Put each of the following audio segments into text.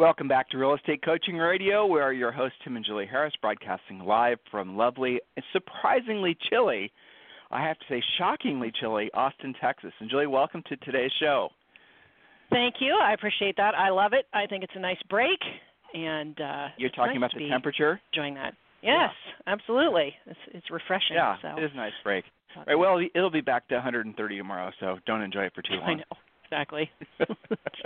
Welcome back to Real Estate Coaching Radio. We are your hosts, Tim and Julie Harris, broadcasting live from lovely, surprisingly chilly, I have to say shockingly chilly, Austin, Texas. And Julie, welcome to today's show. Thank you. I appreciate that. I love it. I think it's a nice break. And uh, you're talking nice about the temperature. Enjoying that. Yes, yeah. absolutely. It's it's refreshing. Yeah, so. it is a nice break. Right, well, it'll be back to 130 tomorrow, so don't enjoy it for too long. I know exactly.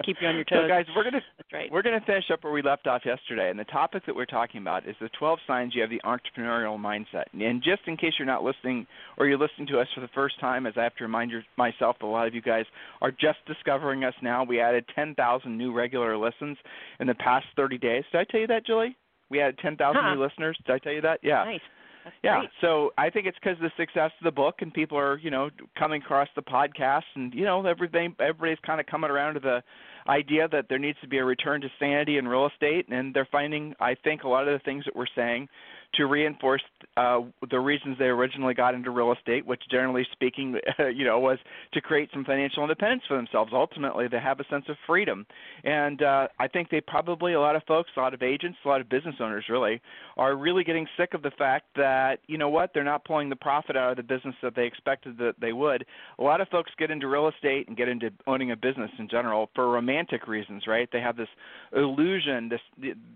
keep you on your toes. So, guys, we're gonna right. we're gonna finish up where we left off yesterday, and the topic that we're talking about is the 12 signs you have the entrepreneurial mindset. And just in case you're not listening, or you're listening to us for the first time, as I have to remind your, myself, a lot of you guys are just discovering us now. We added 10,000 new regular listens in the past 30 days. Did I tell you that, Julie? We added 10,000 huh. new listeners. Did I tell you that? Yeah. Nice. That's yeah, great. so I think it's because of the success of the book, and people are, you know, coming across the podcast, and you know, everything, everybody's kind of coming around to the idea that there needs to be a return to sanity in real estate, and they're finding, I think, a lot of the things that we're saying to reinforce uh, the reasons they originally got into real estate, which generally speaking, you know, was to create some financial independence for themselves. Ultimately, they have a sense of freedom, and uh, I think they probably a lot of folks, a lot of agents, a lot of business owners, really, are really getting sick of the fact that you know what, they're not pulling the profit out of the business that they expected that they would. A lot of folks get into real estate and get into owning a business in general for romantic reasons, right? They have this illusion, this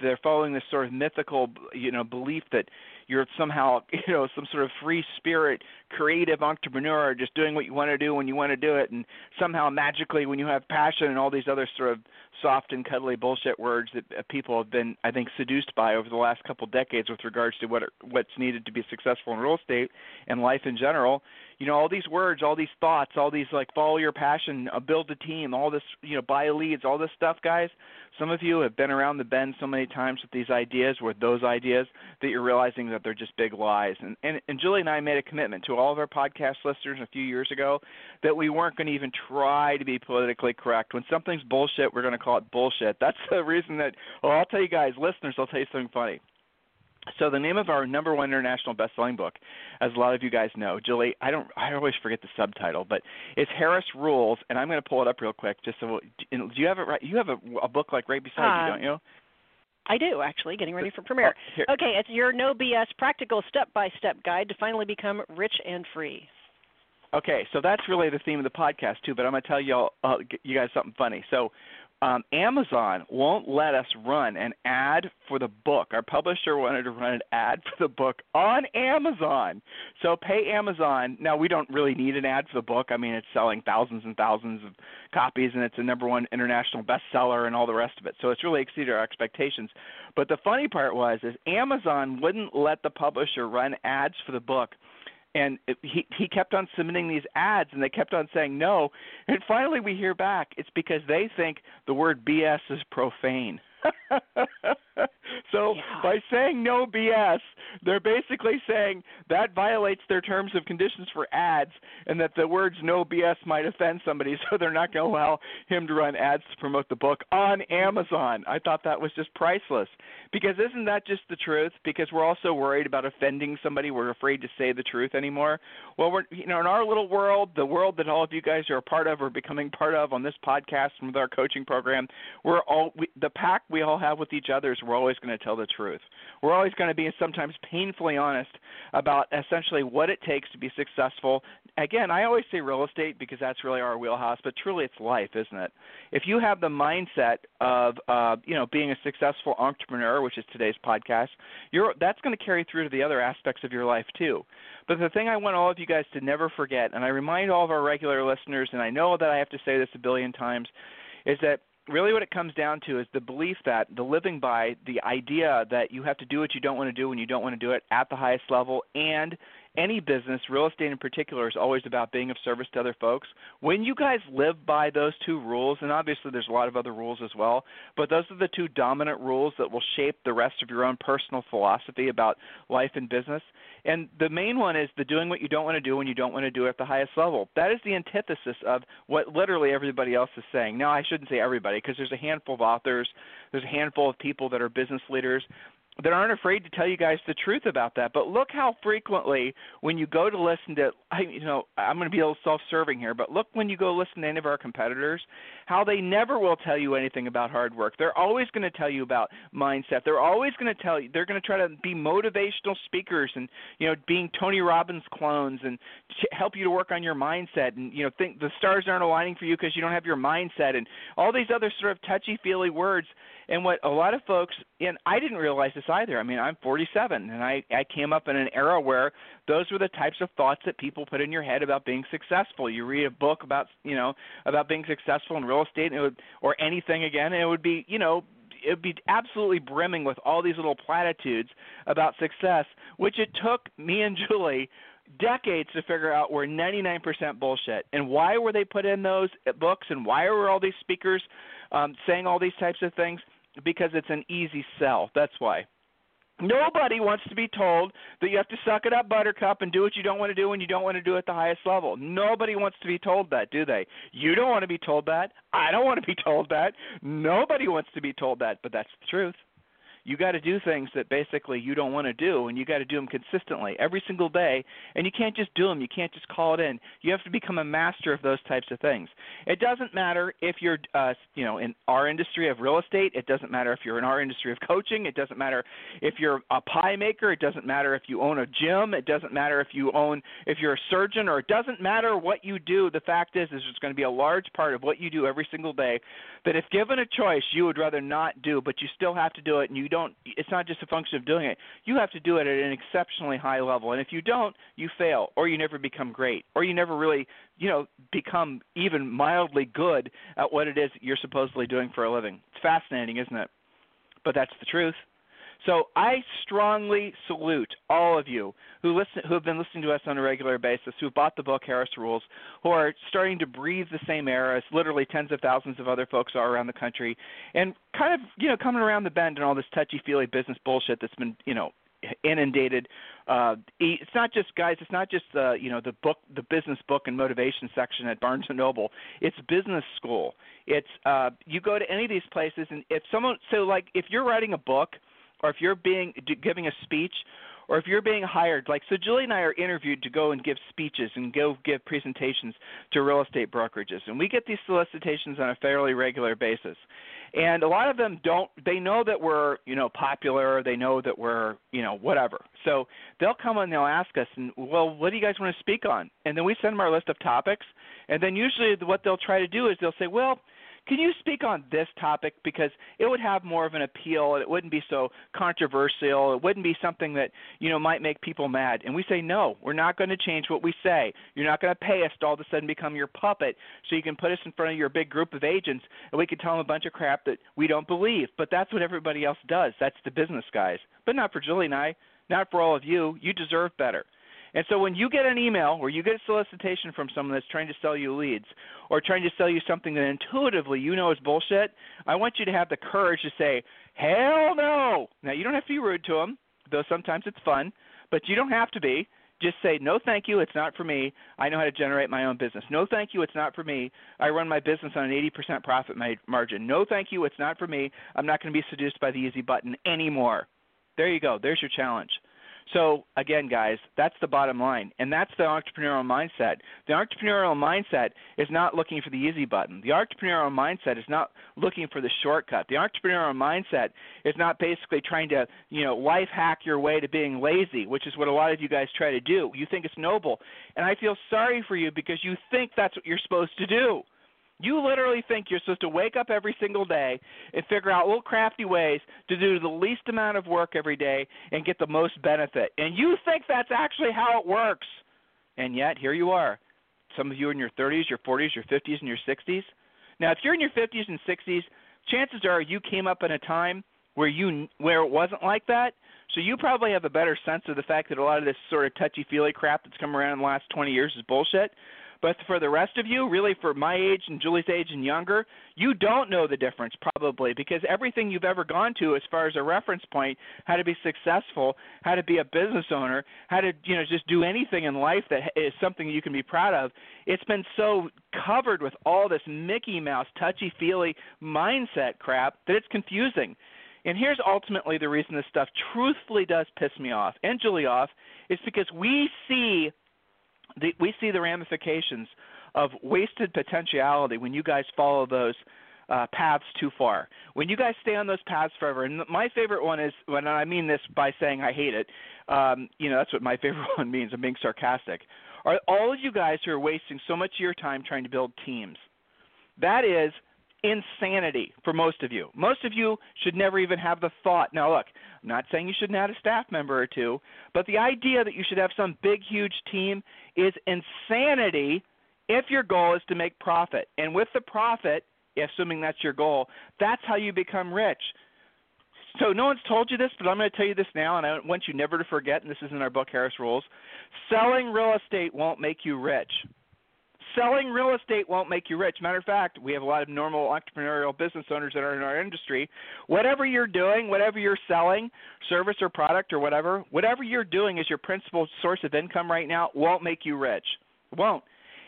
they're following this sort of mythical, you know, belief that you're somehow you know some sort of free spirit creative entrepreneur just doing what you want to do when you want to do it and somehow magically when you have passion and all these other sort of soft and cuddly bullshit words that people have been i think seduced by over the last couple decades with regards to what what's needed to be successful in real estate and life in general you know all these words all these thoughts all these like follow your passion uh, build a team all this you know buy leads all this stuff guys. Some of you have been around the bend so many times with these ideas with those ideas that you're realizing that they're just big lies. And and, and julie and i made a commitment to all of our podcast listeners a few years ago that we weren't going to even try to be politically correct when something's bullshit we're going to call it bullshit that's the reason that well i'll tell you guys listeners i'll tell you something funny so the name of our number one international best-selling book, as a lot of you guys know, Julie, I don't, I always forget the subtitle, but it's Harris Rules, and I'm going to pull it up real quick. Just so, do you have it right? You have a, a book like right beside uh, you, don't you? I do actually, getting ready for premiere. Oh. Okay, it's your no BS practical step-by-step guide to finally become rich and free. Okay, so that's really the theme of the podcast too. But I'm going to tell y'all, uh, you guys something funny. So um, Amazon won't let us run an ad for the book. Our publisher wanted to run an ad for the book on Amazon. So pay Amazon. Now, we don't really need an ad for the book. I mean, it's selling thousands and thousands of copies, and it's a number one international bestseller and all the rest of it. So it's really exceeded our expectations. But the funny part was is Amazon wouldn't let the publisher run ads for the book and he he kept on submitting these ads and they kept on saying no and finally we hear back it's because they think the word bs is profane so Yeah. by saying no BS, they're basically saying that violates their terms of conditions for ads, and that the words no BS might offend somebody, so they're not going to allow him to run ads to promote the book on Amazon. I thought that was just priceless. Because isn't that just the truth? Because we're also worried about offending somebody. We're afraid to say the truth anymore. Well, we're you know in our little world, the world that all of you guys are a part of or becoming part of on this podcast and with our coaching program, we're all we, the pack we all have with each other is we're always going to tell the truth. We're always going to be sometimes painfully honest about essentially what it takes to be successful. Again, I always say real estate because that's really our wheelhouse, but truly it's life, isn't it? If you have the mindset of uh, you know being a successful entrepreneur, which is today's podcast, you're that's going to carry through to the other aspects of your life too. But the thing I want all of you guys to never forget, and I remind all of our regular listeners, and I know that I have to say this a billion times, is that really what it comes down to is the belief that the living by the idea that you have to do what you don't want to do when you don't want to do it at the highest level and any business, real estate in particular, is always about being of service to other folks. When you guys live by those two rules, and obviously there's a lot of other rules as well, but those are the two dominant rules that will shape the rest of your own personal philosophy about life and business. And the main one is the doing what you don't want to do when you don't want to do it at the highest level. That is the antithesis of what literally everybody else is saying. Now, I shouldn't say everybody because there's a handful of authors, there's a handful of people that are business leaders that aren't afraid to tell you guys the truth about that. But look how frequently when you go to listen to, you know, I'm going to be a little self-serving here, but look when you go listen to any of our competitors, how they never will tell you anything about hard work. They're always going to tell you about mindset. They're always going to tell you. They're going to try to be motivational speakers and you know being Tony Robbins clones and help you to work on your mindset and you know think the stars aren't aligning for you because you don't have your mindset and all these other sort of touchy-feely words and what a lot of folks, and I didn't realize this either. I mean, I'm 47, and I I came up in an era where those were the types of thoughts that people put in your head about being successful. You read a book about you know about being successful in real estate, and it would, or anything again, and it would be you know it would be absolutely brimming with all these little platitudes about success, which it took me and Julie decades to figure out were 99% bullshit. And why were they put in those books? And why were all these speakers um, saying all these types of things? Because it's an easy sell. That's why. Nobody wants to be told that you have to suck it up, buttercup, and do what you don't want to do when you don't want to do it at the highest level. Nobody wants to be told that, do they? You don't want to be told that. I don't want to be told that. Nobody wants to be told that, but that's the truth you got to do things that basically you don't want to do and you got to do them consistently every single day. And you can't just do them you can't just call it in. You have to become a master of those types of things. It doesn't matter if you're uh you know in our industry of real estate. It doesn't matter if you're in our industry of coaching. It doesn't matter if you're a pie maker. It doesn't matter if you own a gym. It doesn't matter if you own if you're a surgeon or it doesn't matter what you do. The fact is is there's going to be a large part of what you do every single day that if given a choice you would rather not do but you still have to do it and you don't don't it's not just a function of doing it. You have to do it at an exceptionally high level. And if you don't you fail or you never become great or you never really you know become even mildly good at what it is that you're supposedly doing for a living. It's fascinating isn't it? But that's the truth so I strongly salute all of you who listen, who have been listening to us on a regular basis, who have bought the book Harris Rules, who are starting to breathe the same air as literally tens of thousands of other folks are around the country, and kind of you know coming around the bend and all this touchy-feely business bullshit that's been you know inundated uh it's not just guys it's not just the you know the book the business book and motivation section at Barnes and Noble. It's business school. It's uh you go to any of these places and if someone so like if you're writing a book or if you're being giving a speech or if you're being hired like so Julie and I are interviewed to go and give speeches and go give presentations to real estate brokerages. And we get these solicitations on a fairly regular basis. And a lot of them don't they know that we're you know popular they know that we're you know whatever. So they'll come and they'll ask us and well what do you guys want to speak on? And then we send them our list of topics. And then usually what they'll try to do is they'll say well can you speak on this topic because it would have more of an appeal and it wouldn't be so controversial. It wouldn't be something that you know might make people mad. And we say no, we're not going to change what we say. You're not going to pay us to all of a sudden become your puppet so you can put us in front of your big group of agents and we can tell them a bunch of crap that we don't believe. But that's what everybody else does. That's the business guys. But not for Julie and I. Not for all of you. You deserve better. And so when you get an email or you get a solicitation from someone that's trying to sell you leads or trying to sell you something that intuitively you know is bullshit, I want you to have the courage to say, hell no. Now, you don't have to be rude to them, though sometimes it's fun, but you don't have to be. Just say, no, thank you, it's not for me. I know how to generate my own business. No, thank you, it's not for me. I run my business on an 80% profit margin. No, thank you, it's not for me. I'm not going to be seduced by the easy button anymore. There you go. There's your challenge. So again, guys, that's the bottom line, and that's the entrepreneurial mindset. The entrepreneurial mindset is not looking for the easy button. The entrepreneurial mindset is not looking for the shortcut. The entrepreneurial mindset is not basically trying to, you know, life hack your way to being lazy, which is what a lot of you guys try to do. You think it's noble, and I feel sorry for you because you think that's what you're supposed to do. You literally think you're supposed to wake up every single day and figure out little crafty ways to do the least amount of work every day and get the most benefit. And you think that's actually how it works. And yet, here you are. Some of you are in your 30s, your 40s, your 50s, and your 60s. Now, if you're in your 50s and 60s, chances are you came up in a time where you where it wasn't like that. So you probably have a better sense of the fact that a lot of this sort of touchy feely crap that's come around in the last 20 years is bullshit. But for the rest of you, really for my age and Julie's age and younger, you don't know the difference probably because everything you've ever gone to as far as a reference point, how to be successful, how to be a business owner, how to, you know, just do anything in life that is something you can be proud of, it's been so covered with all this Mickey Mouse touchy-feely mindset crap that it's confusing. And here's ultimately the reason this stuff truthfully does piss me off and Julie off is because we see the, we see the ramifications of wasted potentiality when you guys follow those uh, paths too far. When you guys stay on those paths forever, and my favorite one is when I mean this by saying I hate it. Um, you know, that's what my favorite one means. I'm being sarcastic. Are all of you guys who are wasting so much of your time trying to build teams? That is insanity for most of you. Most of you should never even have the thought. Now, look, I'm not saying you shouldn't add a staff member or two, but the idea that you should have some big, huge team is insanity if your goal is to make profit. And with the profit, assuming that's your goal, that's how you become rich. So no one's told you this, but I'm going to tell you this now, and I want you never to forget. And this is in our book, Harris Rules. Selling real estate won't make you rich selling real estate won't make you rich. Matter of fact, we have a lot of normal entrepreneurial business owners that are in our industry. Whatever you're doing, whatever you're selling, service or product or whatever, whatever you're doing is your principal source of income right now won't make you rich. Won't.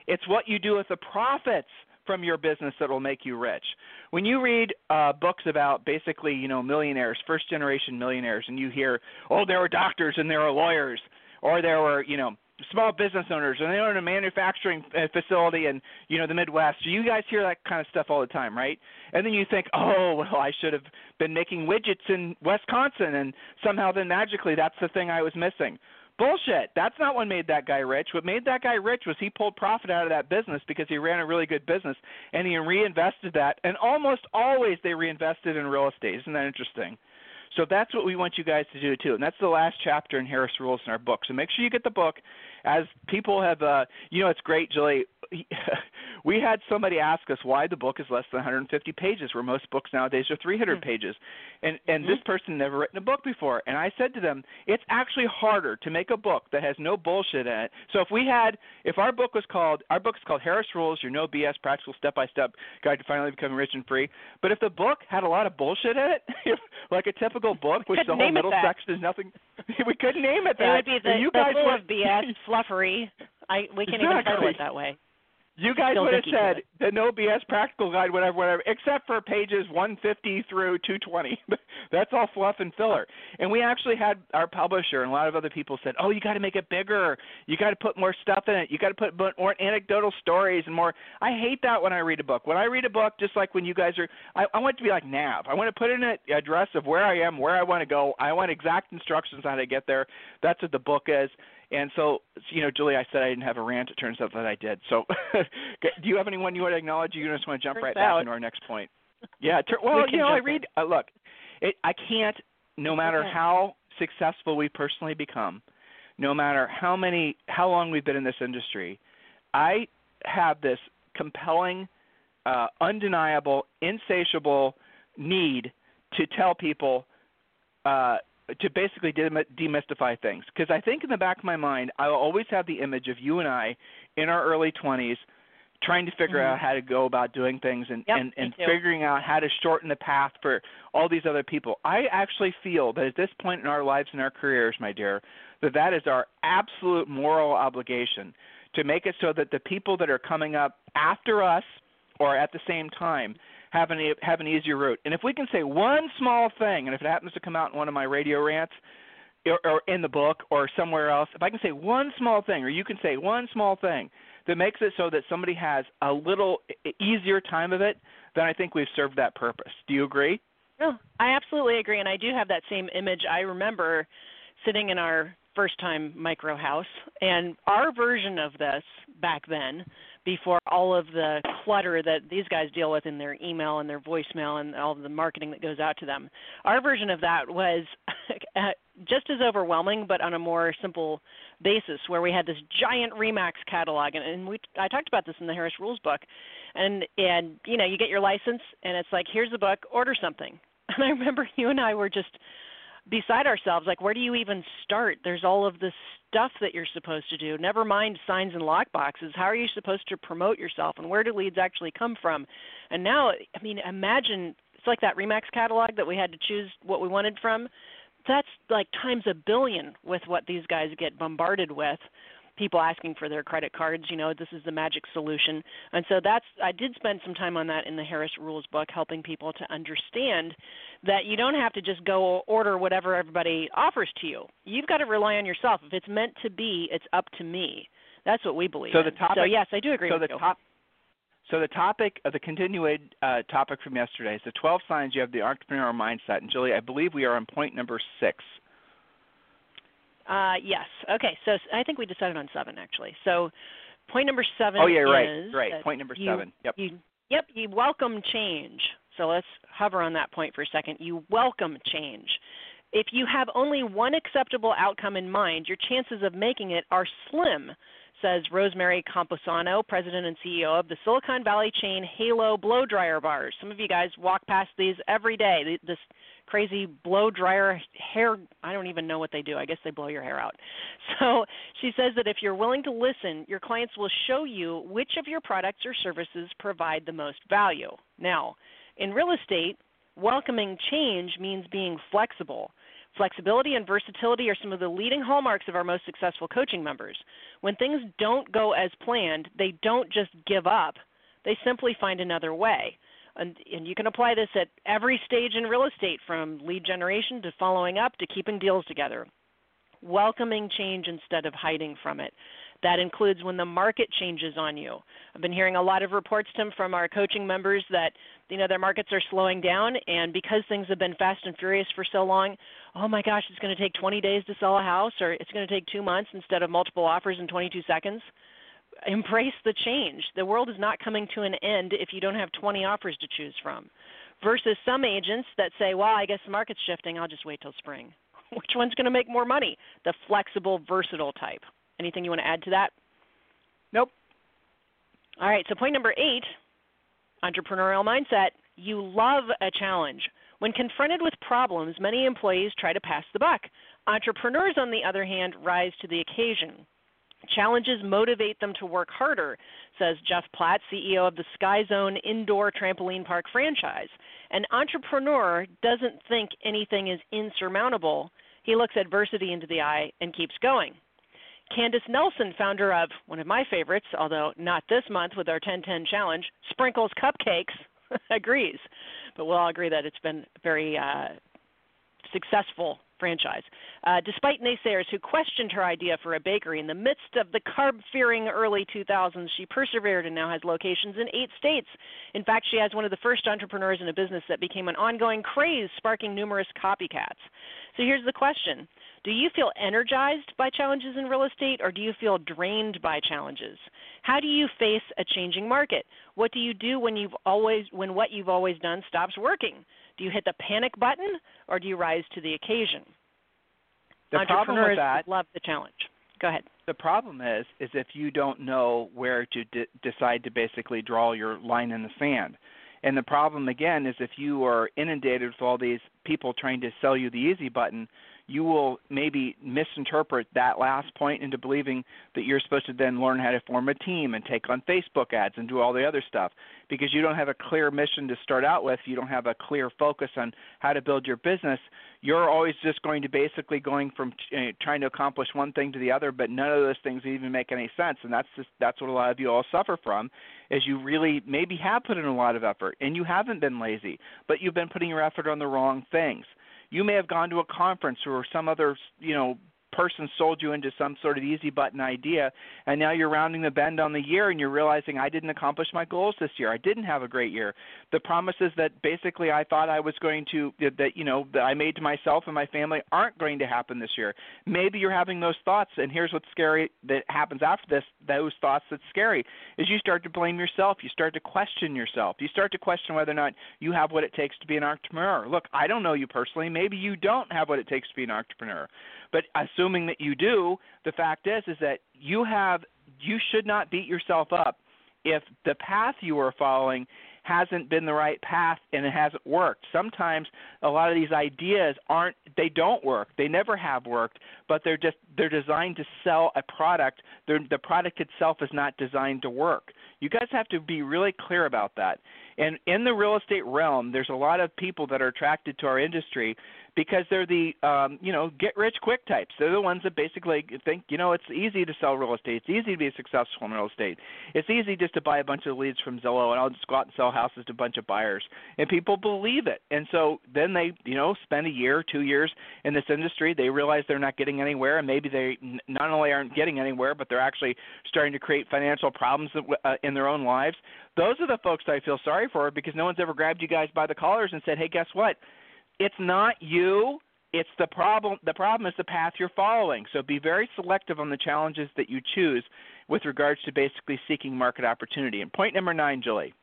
It's what you do with the profits from your business that will make you rich. When you read uh, books about basically, you know, millionaires, first generation millionaires, and you hear, oh, there were doctors and there were lawyers, or there were, you know, small business owners and they own a manufacturing uh, facility in you know the Midwest. You guys hear that kind of stuff all the time, right? And then you think, oh well, I should have been making widgets in Wisconsin, and somehow then magically that's the thing I was missing. Bullshit. That's not what made that guy rich. What made that guy rich was he pulled profit out of that business because he ran a really good business and he reinvested that. And almost always they reinvested in real estate. Isn't that interesting? So that's what we want you guys to do too. And that's the last chapter in Harris Rules in our book. So make sure you get the book as people have, uh, you know, it's great, Julie. we had somebody ask us why the book is less than 150 pages, where most books nowadays are 300 mm-hmm. pages, and and mm-hmm. this person never written a book before. And I said to them, it's actually harder to make a book that has no bullshit in it. So if we had, if our book was called, our book is called Harris Rules, Your No BS Practical Step by Step Guide to Finally Becoming Rich and Free. But if the book had a lot of bullshit in it, like a typical book, which the whole middle section is nothing, we couldn't name it that. It would be the, you the guys full of BS fluffery. I we can exactly. even title it that way. You guys would have said the no BS practical guide, whatever, whatever, except for pages 150 through 220. That's all fluff and filler. And we actually had our publisher and a lot of other people said, "Oh, you got to make it bigger. You got to put more stuff in it. You got to put more anecdotal stories and more." I hate that when I read a book. When I read a book, just like when you guys are, I, I want it to be like Nav. I want to put in an address of where I am, where I want to go. I want exact instructions on how to get there. That's what the book is. And so, you know, Julie, I said I didn't have a rant. It turns out that I did. So, do you have anyone you want to acknowledge? You just want to jump turns right out. back into our next point? Yeah. Ter- well, we you know, I read. Uh, look, it, I can't. No matter how successful we personally become, no matter how many, how long we've been in this industry, I have this compelling, uh, undeniable, insatiable need to tell people uh, to basically demystify things because I think in the back of my mind I will always have the image of you and I in our early 20s trying to figure mm-hmm. out how to go about doing things and yep, and, and figuring out how to shorten the path for all these other people. I actually feel that at this point in our lives and our careers, my dear, that that is our absolute moral obligation to make it so that the people that are coming up after us or at the same time have an have an easier route. And if we can say one small thing, and if it happens to come out in one of my radio rants, or, or in the book, or somewhere else, if I can say one small thing, or you can say one small thing that makes it so that somebody has a little easier time of it, then I think we've served that purpose. Do you agree? No, I absolutely agree, and I do have that same image. I remember sitting in our first time micro house, and our version of this back then before all of the clutter that these guys deal with in their email and their voicemail and all the marketing that goes out to them. Our version of that was uh, just as overwhelming, but on a more simple basis, where we had this giant Remax catalog, and, and we I talked about this in the Harris Rules book, and and you know you get your license, and it's like here's the book, order something, and I remember you and I were just beside ourselves like where do you even start? There's all of this stuff that you're supposed to do. Never mind signs and lock boxes. How are you supposed to promote yourself and where do leads actually come from? And now i mean imagine it's like that remax catalog that we had to choose what we wanted from. That's like times a billion with what these guys get bombarded with people asking for their credit cards. You know, this is the magic solution. And so that's I did spend some time on that in the Harris Rules book, helping people to understand that you don't have to just go order whatever everybody offers to you. You've got to rely on yourself. If it's meant to be, it's up to me. That's what we believe. So the topic. So yes, I do agree so with the you. Top, so the topic of the continued uh, topic from yesterday is the 12 signs you have the entrepreneurial mindset. And Julie, I believe we are on point number six. Uh, yes. Okay. So I think we decided on seven actually. So point number seven. Oh yeah, right, right. Point number you, seven. Yep. You, yep. You welcome change. So let's hover on that point for a second. You welcome change. If you have only one acceptable outcome in mind, your chances of making it are slim, says Rosemary Camposano, president and CEO of the Silicon Valley chain Halo Blow Dryer Bars. Some of you guys walk past these every day. This crazy blow dryer hair I don't even know what they do. I guess they blow your hair out. So she says that if you're willing to listen, your clients will show you which of your products or services provide the most value. Now, in real estate, welcoming change means being flexible. Flexibility and versatility are some of the leading hallmarks of our most successful coaching members. When things don't go as planned, they don't just give up, they simply find another way. And, and you can apply this at every stage in real estate from lead generation to following up to keeping deals together. Welcoming change instead of hiding from it that includes when the market changes on you i've been hearing a lot of reports tim from our coaching members that you know their markets are slowing down and because things have been fast and furious for so long oh my gosh it's going to take 20 days to sell a house or it's going to take 2 months instead of multiple offers in 22 seconds embrace the change. The world is not coming to an end if you don't have 20 offers to choose from. Versus some agents that say, well, I guess the market's shifting, I'll just wait till spring. Which one's going to make more money? The flexible, versatile type. Anything you want to add to that? Nope. All right, so point number eight entrepreneurial mindset. You love a challenge. When confronted with problems, many employees try to pass the buck. Entrepreneurs, on the other hand, rise to the occasion. Challenges motivate them to work harder, says Jeff Platt, CEO of the Sky Zone Indoor Trampoline Park franchise. An entrepreneur doesn't think anything is insurmountable. He looks adversity into the eye and keeps going. Candace Nelson, founder of one of my favorites, although not this month with our 1010 challenge, Sprinkles Cupcakes, agrees. But we'll all agree that it's been a very uh, successful franchise. Uh, despite naysayers who questioned her idea for a bakery in the midst of the carb fearing early 2000s, she persevered and now has locations in eight states. In fact, she has one of the first entrepreneurs in a business that became an ongoing craze, sparking numerous copycats. So here's the question Do you feel energized by challenges in real estate or do you feel drained by challenges? How do you face a changing market? What do you do when you've always when what you've always done stops working? Do you hit the panic button or do you rise to the occasion? The problem with Entrepreneurs that, love the challenge. Go ahead. the problem is, is if you don't know where to decide to basically draw your line in the sand. And the problem again is if you are inundated with all these people trying to sell you the easy button, you will maybe misinterpret that last point into believing that you're supposed to then learn how to form a team and take on Facebook ads and do all the other stuff. Because you don't have a clear mission to start out with, you don't have a clear focus on how to build your business, you're always just going to basically going from uh, trying to accomplish one thing to the other, but none of those things even make any sense, and that's just that's what a lot of you all suffer from, is you really maybe have put in a lot of effort and you haven't been lazy, but you've been putting your effort on the wrong things. You may have gone to a conference or some other you know person sold you into some sort of easy button idea and now you're rounding the bend on the year and you're realizing I didn't accomplish my goals this year. I didn't have a great year. The promises that basically I thought I was going to that you know that I made to myself and my family aren't going to happen this year. Maybe you're having those thoughts and here's what's scary that happens after this those thoughts that's scary is you start to blame yourself. You start to question yourself. You start to question whether or not you have what it takes to be an entrepreneur. Look, I don't know you personally. Maybe you don't have what it takes to be an entrepreneur. But uh, assuming that you do, the fact is is that you have you should not beat yourself up if the path you are following hasn't been the right path and it hasn't worked. Sometimes a lot of these ideas aren't they don't work. They never have worked, but they're just they're designed to sell a product. They're, the product itself is not designed to work. You guys have to be really clear about that. And in the real estate realm, there's a lot of people that are attracted to our industry because they're the um, you know get rich quick types. They're the ones that basically think you know it's easy to sell real estate. It's easy to be successful in real estate. It's easy just to buy a bunch of leads from Zillow and I'll just go out and sell houses to a bunch of buyers. And people believe it. And so then they you know spend a year, two years in this industry. They realize they're not getting anywhere, and maybe they not only aren't getting anywhere, but they're actually starting to create financial problems uh, in their own lives. Those are the folks that I feel sorry for because no one's ever grabbed you guys by the collars and said, "Hey, guess what? it's not you. It's the problem. The problem is the path you're following. So be very selective on the challenges that you choose with regards to basically seeking market opportunity. And point number 9 Julie.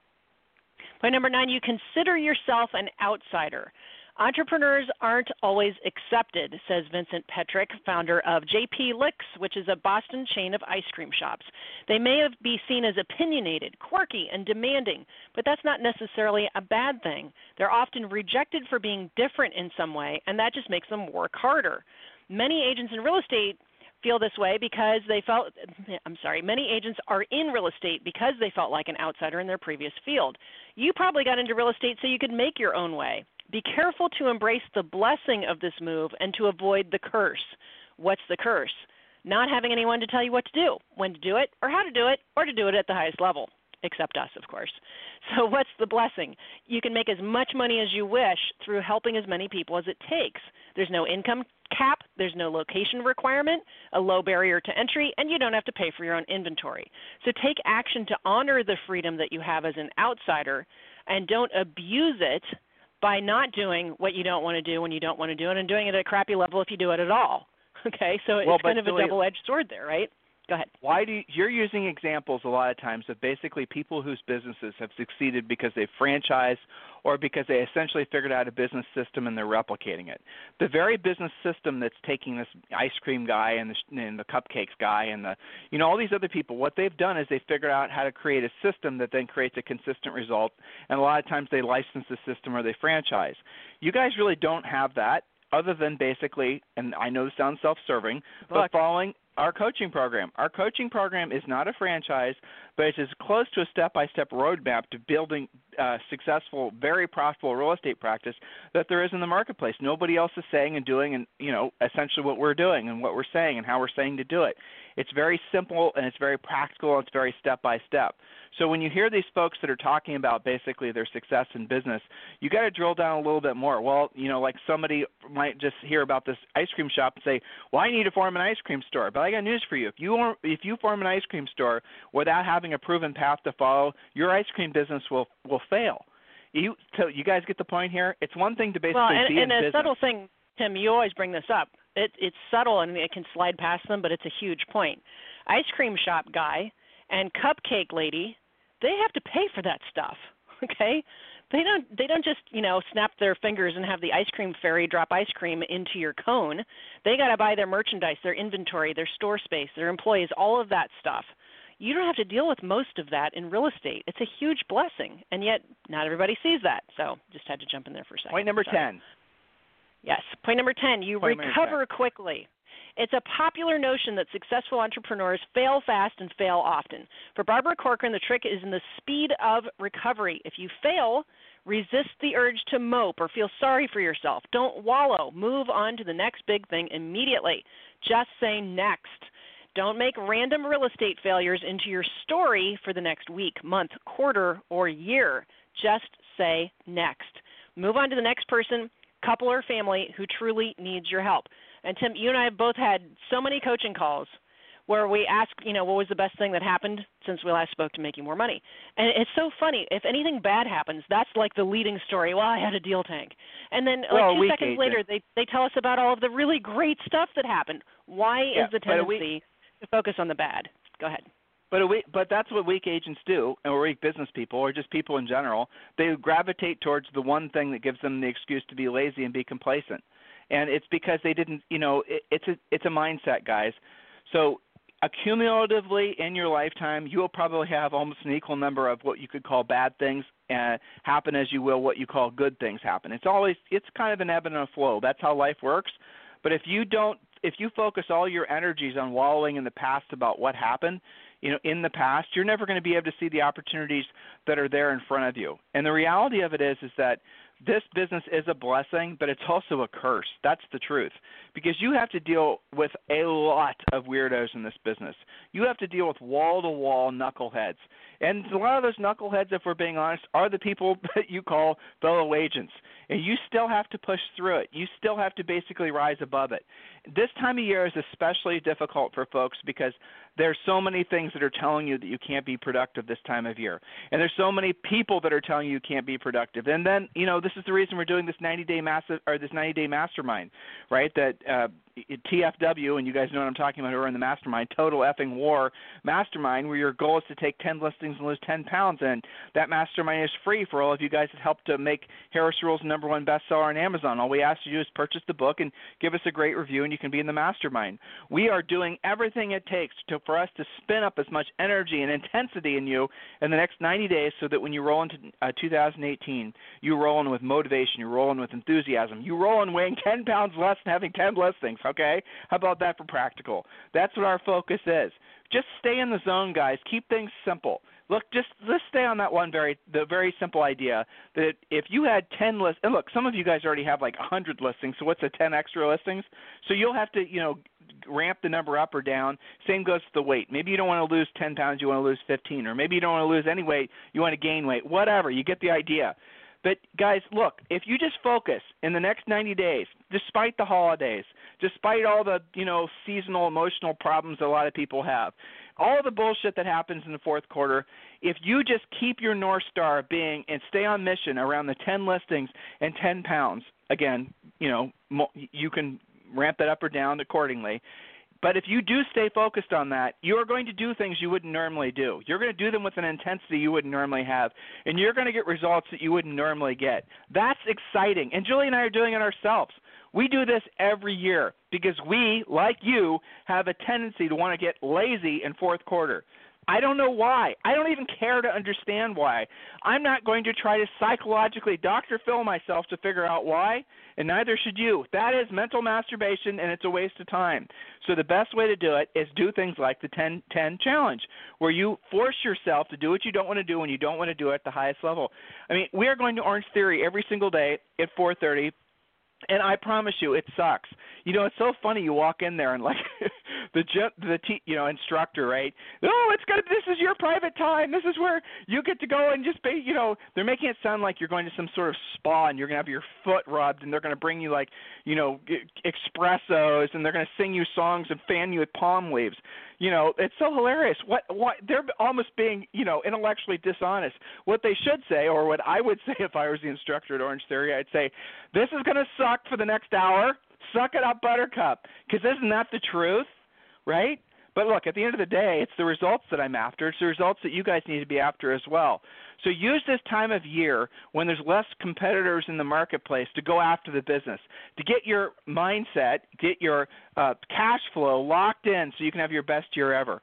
Point number 9 you consider yourself an outsider Entrepreneurs aren't always accepted, says Vincent Petryk, founder of JP Licks, which is a Boston chain of ice cream shops. They may be seen as opinionated, quirky, and demanding, but that's not necessarily a bad thing. They're often rejected for being different in some way, and that just makes them work harder. Many agents in real estate feel this way because they felt I'm sorry, many agents are in real estate because they felt like an outsider in their previous field. You probably got into real estate so you could make your own way. Be careful to embrace the blessing of this move and to avoid the curse. What's the curse? Not having anyone to tell you what to do, when to do it, or how to do it, or to do it at the highest level except us, of course. So, what's the blessing? You can make as much money as you wish through helping as many people as it takes. There's no income cap, there's no location requirement, a low barrier to entry, and you don't have to pay for your own inventory. So, take action to honor the freedom that you have as an outsider and don't abuse it by not doing what you don't want to do when you don't want to do it and doing it at a crappy level if you do it at all. Okay, so well, it's kind of a double-edged sword there, right? Go ahead. Why do you, you're using examples a lot of times of basically people whose businesses have succeeded because they franchised or because they essentially figured out a business system and they're replicating it. The very business system that's taking this ice cream guy and the, and the cupcakes guy and the you know all these other people, what they've done is they figured out how to create a system that then creates a consistent result. And a lot of times they license the system or they franchise. You guys really don't have that other than basically, and I know this sounds self-serving, but following our coaching program. Our coaching program is not a franchise, but it's as close to a step-by-step roadmap to building uh, successful, very profitable real estate practice that there is in the marketplace. Nobody else is saying and doing, and you know, essentially what we're doing and what we're saying and how we're saying to do it. It's very simple and it's very practical and it's very step by step. So when you hear these folks that are talking about basically their success in business, you got to drill down a little bit more. Well, you know, like somebody might just hear about this ice cream shop and say, "Well, I need to form an ice cream store." But I got news for you: if you if you form an ice cream store without having a proven path to follow, your ice cream business will will fail. You so you guys get the point here. It's one thing to basically well, and, be and in a business. subtle thing, Tim. You always bring this up. It, it's subtle and it can slide past them, but it's a huge point. Ice cream shop guy and cupcake lady they have to pay for that stuff. Okay? They don't they don't just, you know, snap their fingers and have the ice cream fairy drop ice cream into your cone. They got to buy their merchandise, their inventory, their store space, their employees, all of that stuff. You don't have to deal with most of that in real estate. It's a huge blessing, and yet not everybody sees that. So, just had to jump in there for a second. Point number Sorry. 10. Yes. Point number 10, you Point recover quickly. It's a popular notion that successful entrepreneurs fail fast and fail often. For Barbara Corcoran, the trick is in the speed of recovery. If you fail, resist the urge to mope or feel sorry for yourself. Don't wallow. Move on to the next big thing immediately. Just say next. Don't make random real estate failures into your story for the next week, month, quarter, or year. Just say next. Move on to the next person, couple, or family who truly needs your help. And Tim, you and I have both had so many coaching calls where we ask, you know, what was the best thing that happened since we last spoke to making more money. And it's so funny. If anything bad happens, that's like the leading story. Well, I had a deal tank. And then well, like two seconds agent. later they they tell us about all of the really great stuff that happened. Why Yeah, is the but a week- tendency to focus on the bad? Go ahead. But weak, but that's what weak agents do, or weak business people, or just people in general. They gravitate towards the one thing that gives them the excuse to be lazy and be complacent, and it's because they didn't. You know, it, it's a it's a mindset, guys. So accumulatively in your lifetime, you will probably have almost an equal number of what you could call bad things uh, happen as you will what you call good things happen. It's always it's kind of an ebb and a flow. That's how life works. But if you don't if you focus all your energies on wallowing in the past about what happened, you know, in the past, you're never going to be able to see the opportunities that are there in front of you. And the reality of it is is that this business is a blessing, but it's also a curse. That's the truth. Because you have to deal with a lot of weirdos in this business. You have to deal with wall to wall knuckleheads. And a lot of those knuckleheads, if we're being honest, are the people that you call fellow agents. And you still have to push through it. You still have to basically rise above it. This time of year is especially difficult for folks because there's so many things that are telling you that you can't be productive this time of year. And there's so many people that are telling you you can't be productive. And then, you know, this is the reason we're doing this 90-day massive or this 90-day mastermind, right? That uh TFW, and you guys know what I'm talking about who are in the mastermind, Total Effing War Mastermind, where your goal is to take 10 listings and lose 10 pounds. And that mastermind is free for all of you guys that helped to make Harris Rules number one bestseller on Amazon. All we ask you to do is purchase the book and give us a great review, and you can be in the mastermind. We are doing everything it takes to, for us to spin up as much energy and intensity in you in the next 90 days so that when you roll into uh, 2018, you roll in with motivation, you roll in with enthusiasm, you roll in weighing 10 pounds less and having 10 listings. Okay, how about that for practical? That's what our focus is. Just stay in the zone, guys. Keep things simple. Look, just let's stay on that one very the very simple idea that if you had 10 lists, and look, some of you guys already have like 100 listings. So what's a 10 extra listings? So you'll have to, you know, ramp the number up or down. Same goes to the weight. Maybe you don't want to lose 10 pounds, you want to lose 15, or maybe you don't want to lose any weight, you want to gain weight. Whatever, you get the idea. But guys, look, if you just focus in the next 90 days, despite the holidays, despite all the, you know, seasonal emotional problems that a lot of people have, all the bullshit that happens in the fourth quarter, if you just keep your north star being and stay on mission around the 10 listings and 10 pounds, again, you know, you can ramp it up or down accordingly. But if you do stay focused on that, you are going to do things you wouldn't normally do. You're going to do them with an intensity you wouldn't normally have, and you're going to get results that you wouldn't normally get. That's exciting. And Julie and I are doing it ourselves. We do this every year because we, like you, have a tendency to want to get lazy in fourth quarter. I don't know why. I don't even care to understand why. I'm not going to try to psychologically Dr. Phil myself to figure out why, and neither should you. That is mental masturbation and it's a waste of time. So the best way to do it is do things like the 10 10 challenge where you force yourself to do what you don't want to do when you don't want to do it at the highest level. I mean, we are going to Orange Theory every single day at 4:30 and I promise you, it sucks. You know, it's so funny. You walk in there and like the the te- you know instructor, right? Oh, it's gonna. This is your private time. This is where you get to go and just be. You know, they're making it sound like you're going to some sort of spa and you're gonna have your foot rubbed and they're gonna bring you like you know espressos and they're gonna sing you songs and fan you with palm leaves you know, it's so hilarious. What what they're almost being, you know, intellectually dishonest. What they should say, or what I would say if I was the instructor at Orange Theory, I'd say, "This is going to suck for the next hour. Suck it up, Buttercup." Because isn't that the truth, right? But look, at the end of the day, it's the results that I'm after. It's the results that you guys need to be after as well. So use this time of year when there's less competitors in the marketplace to go after the business, to get your mindset, get your uh, cash flow locked in so you can have your best year ever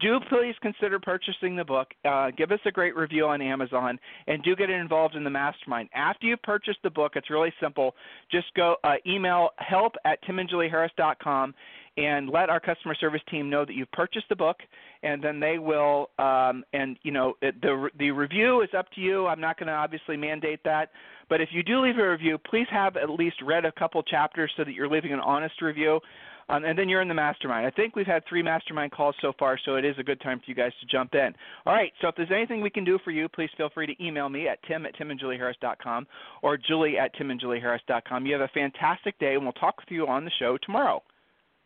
do please consider purchasing the book. Uh, give us a great review on Amazon, and do get involved in the mastermind. After you purchase the book, it's really simple. Just go uh, email help at timandjulieharris.com and let our customer service team know that you've purchased the book, and then they will. Um, and you know, the the review is up to you. I'm not going to obviously mandate that, but if you do leave a review, please have at least read a couple chapters so that you're leaving an honest review. Um, and then you're in the mastermind. I think we've had three mastermind calls so far, so it is a good time for you guys to jump in. All right, so if there's anything we can do for you, please feel free to email me at tim at timandjulieharris.com or julie at timandjulieharris.com. You have a fantastic day, and we'll talk with you on the show tomorrow.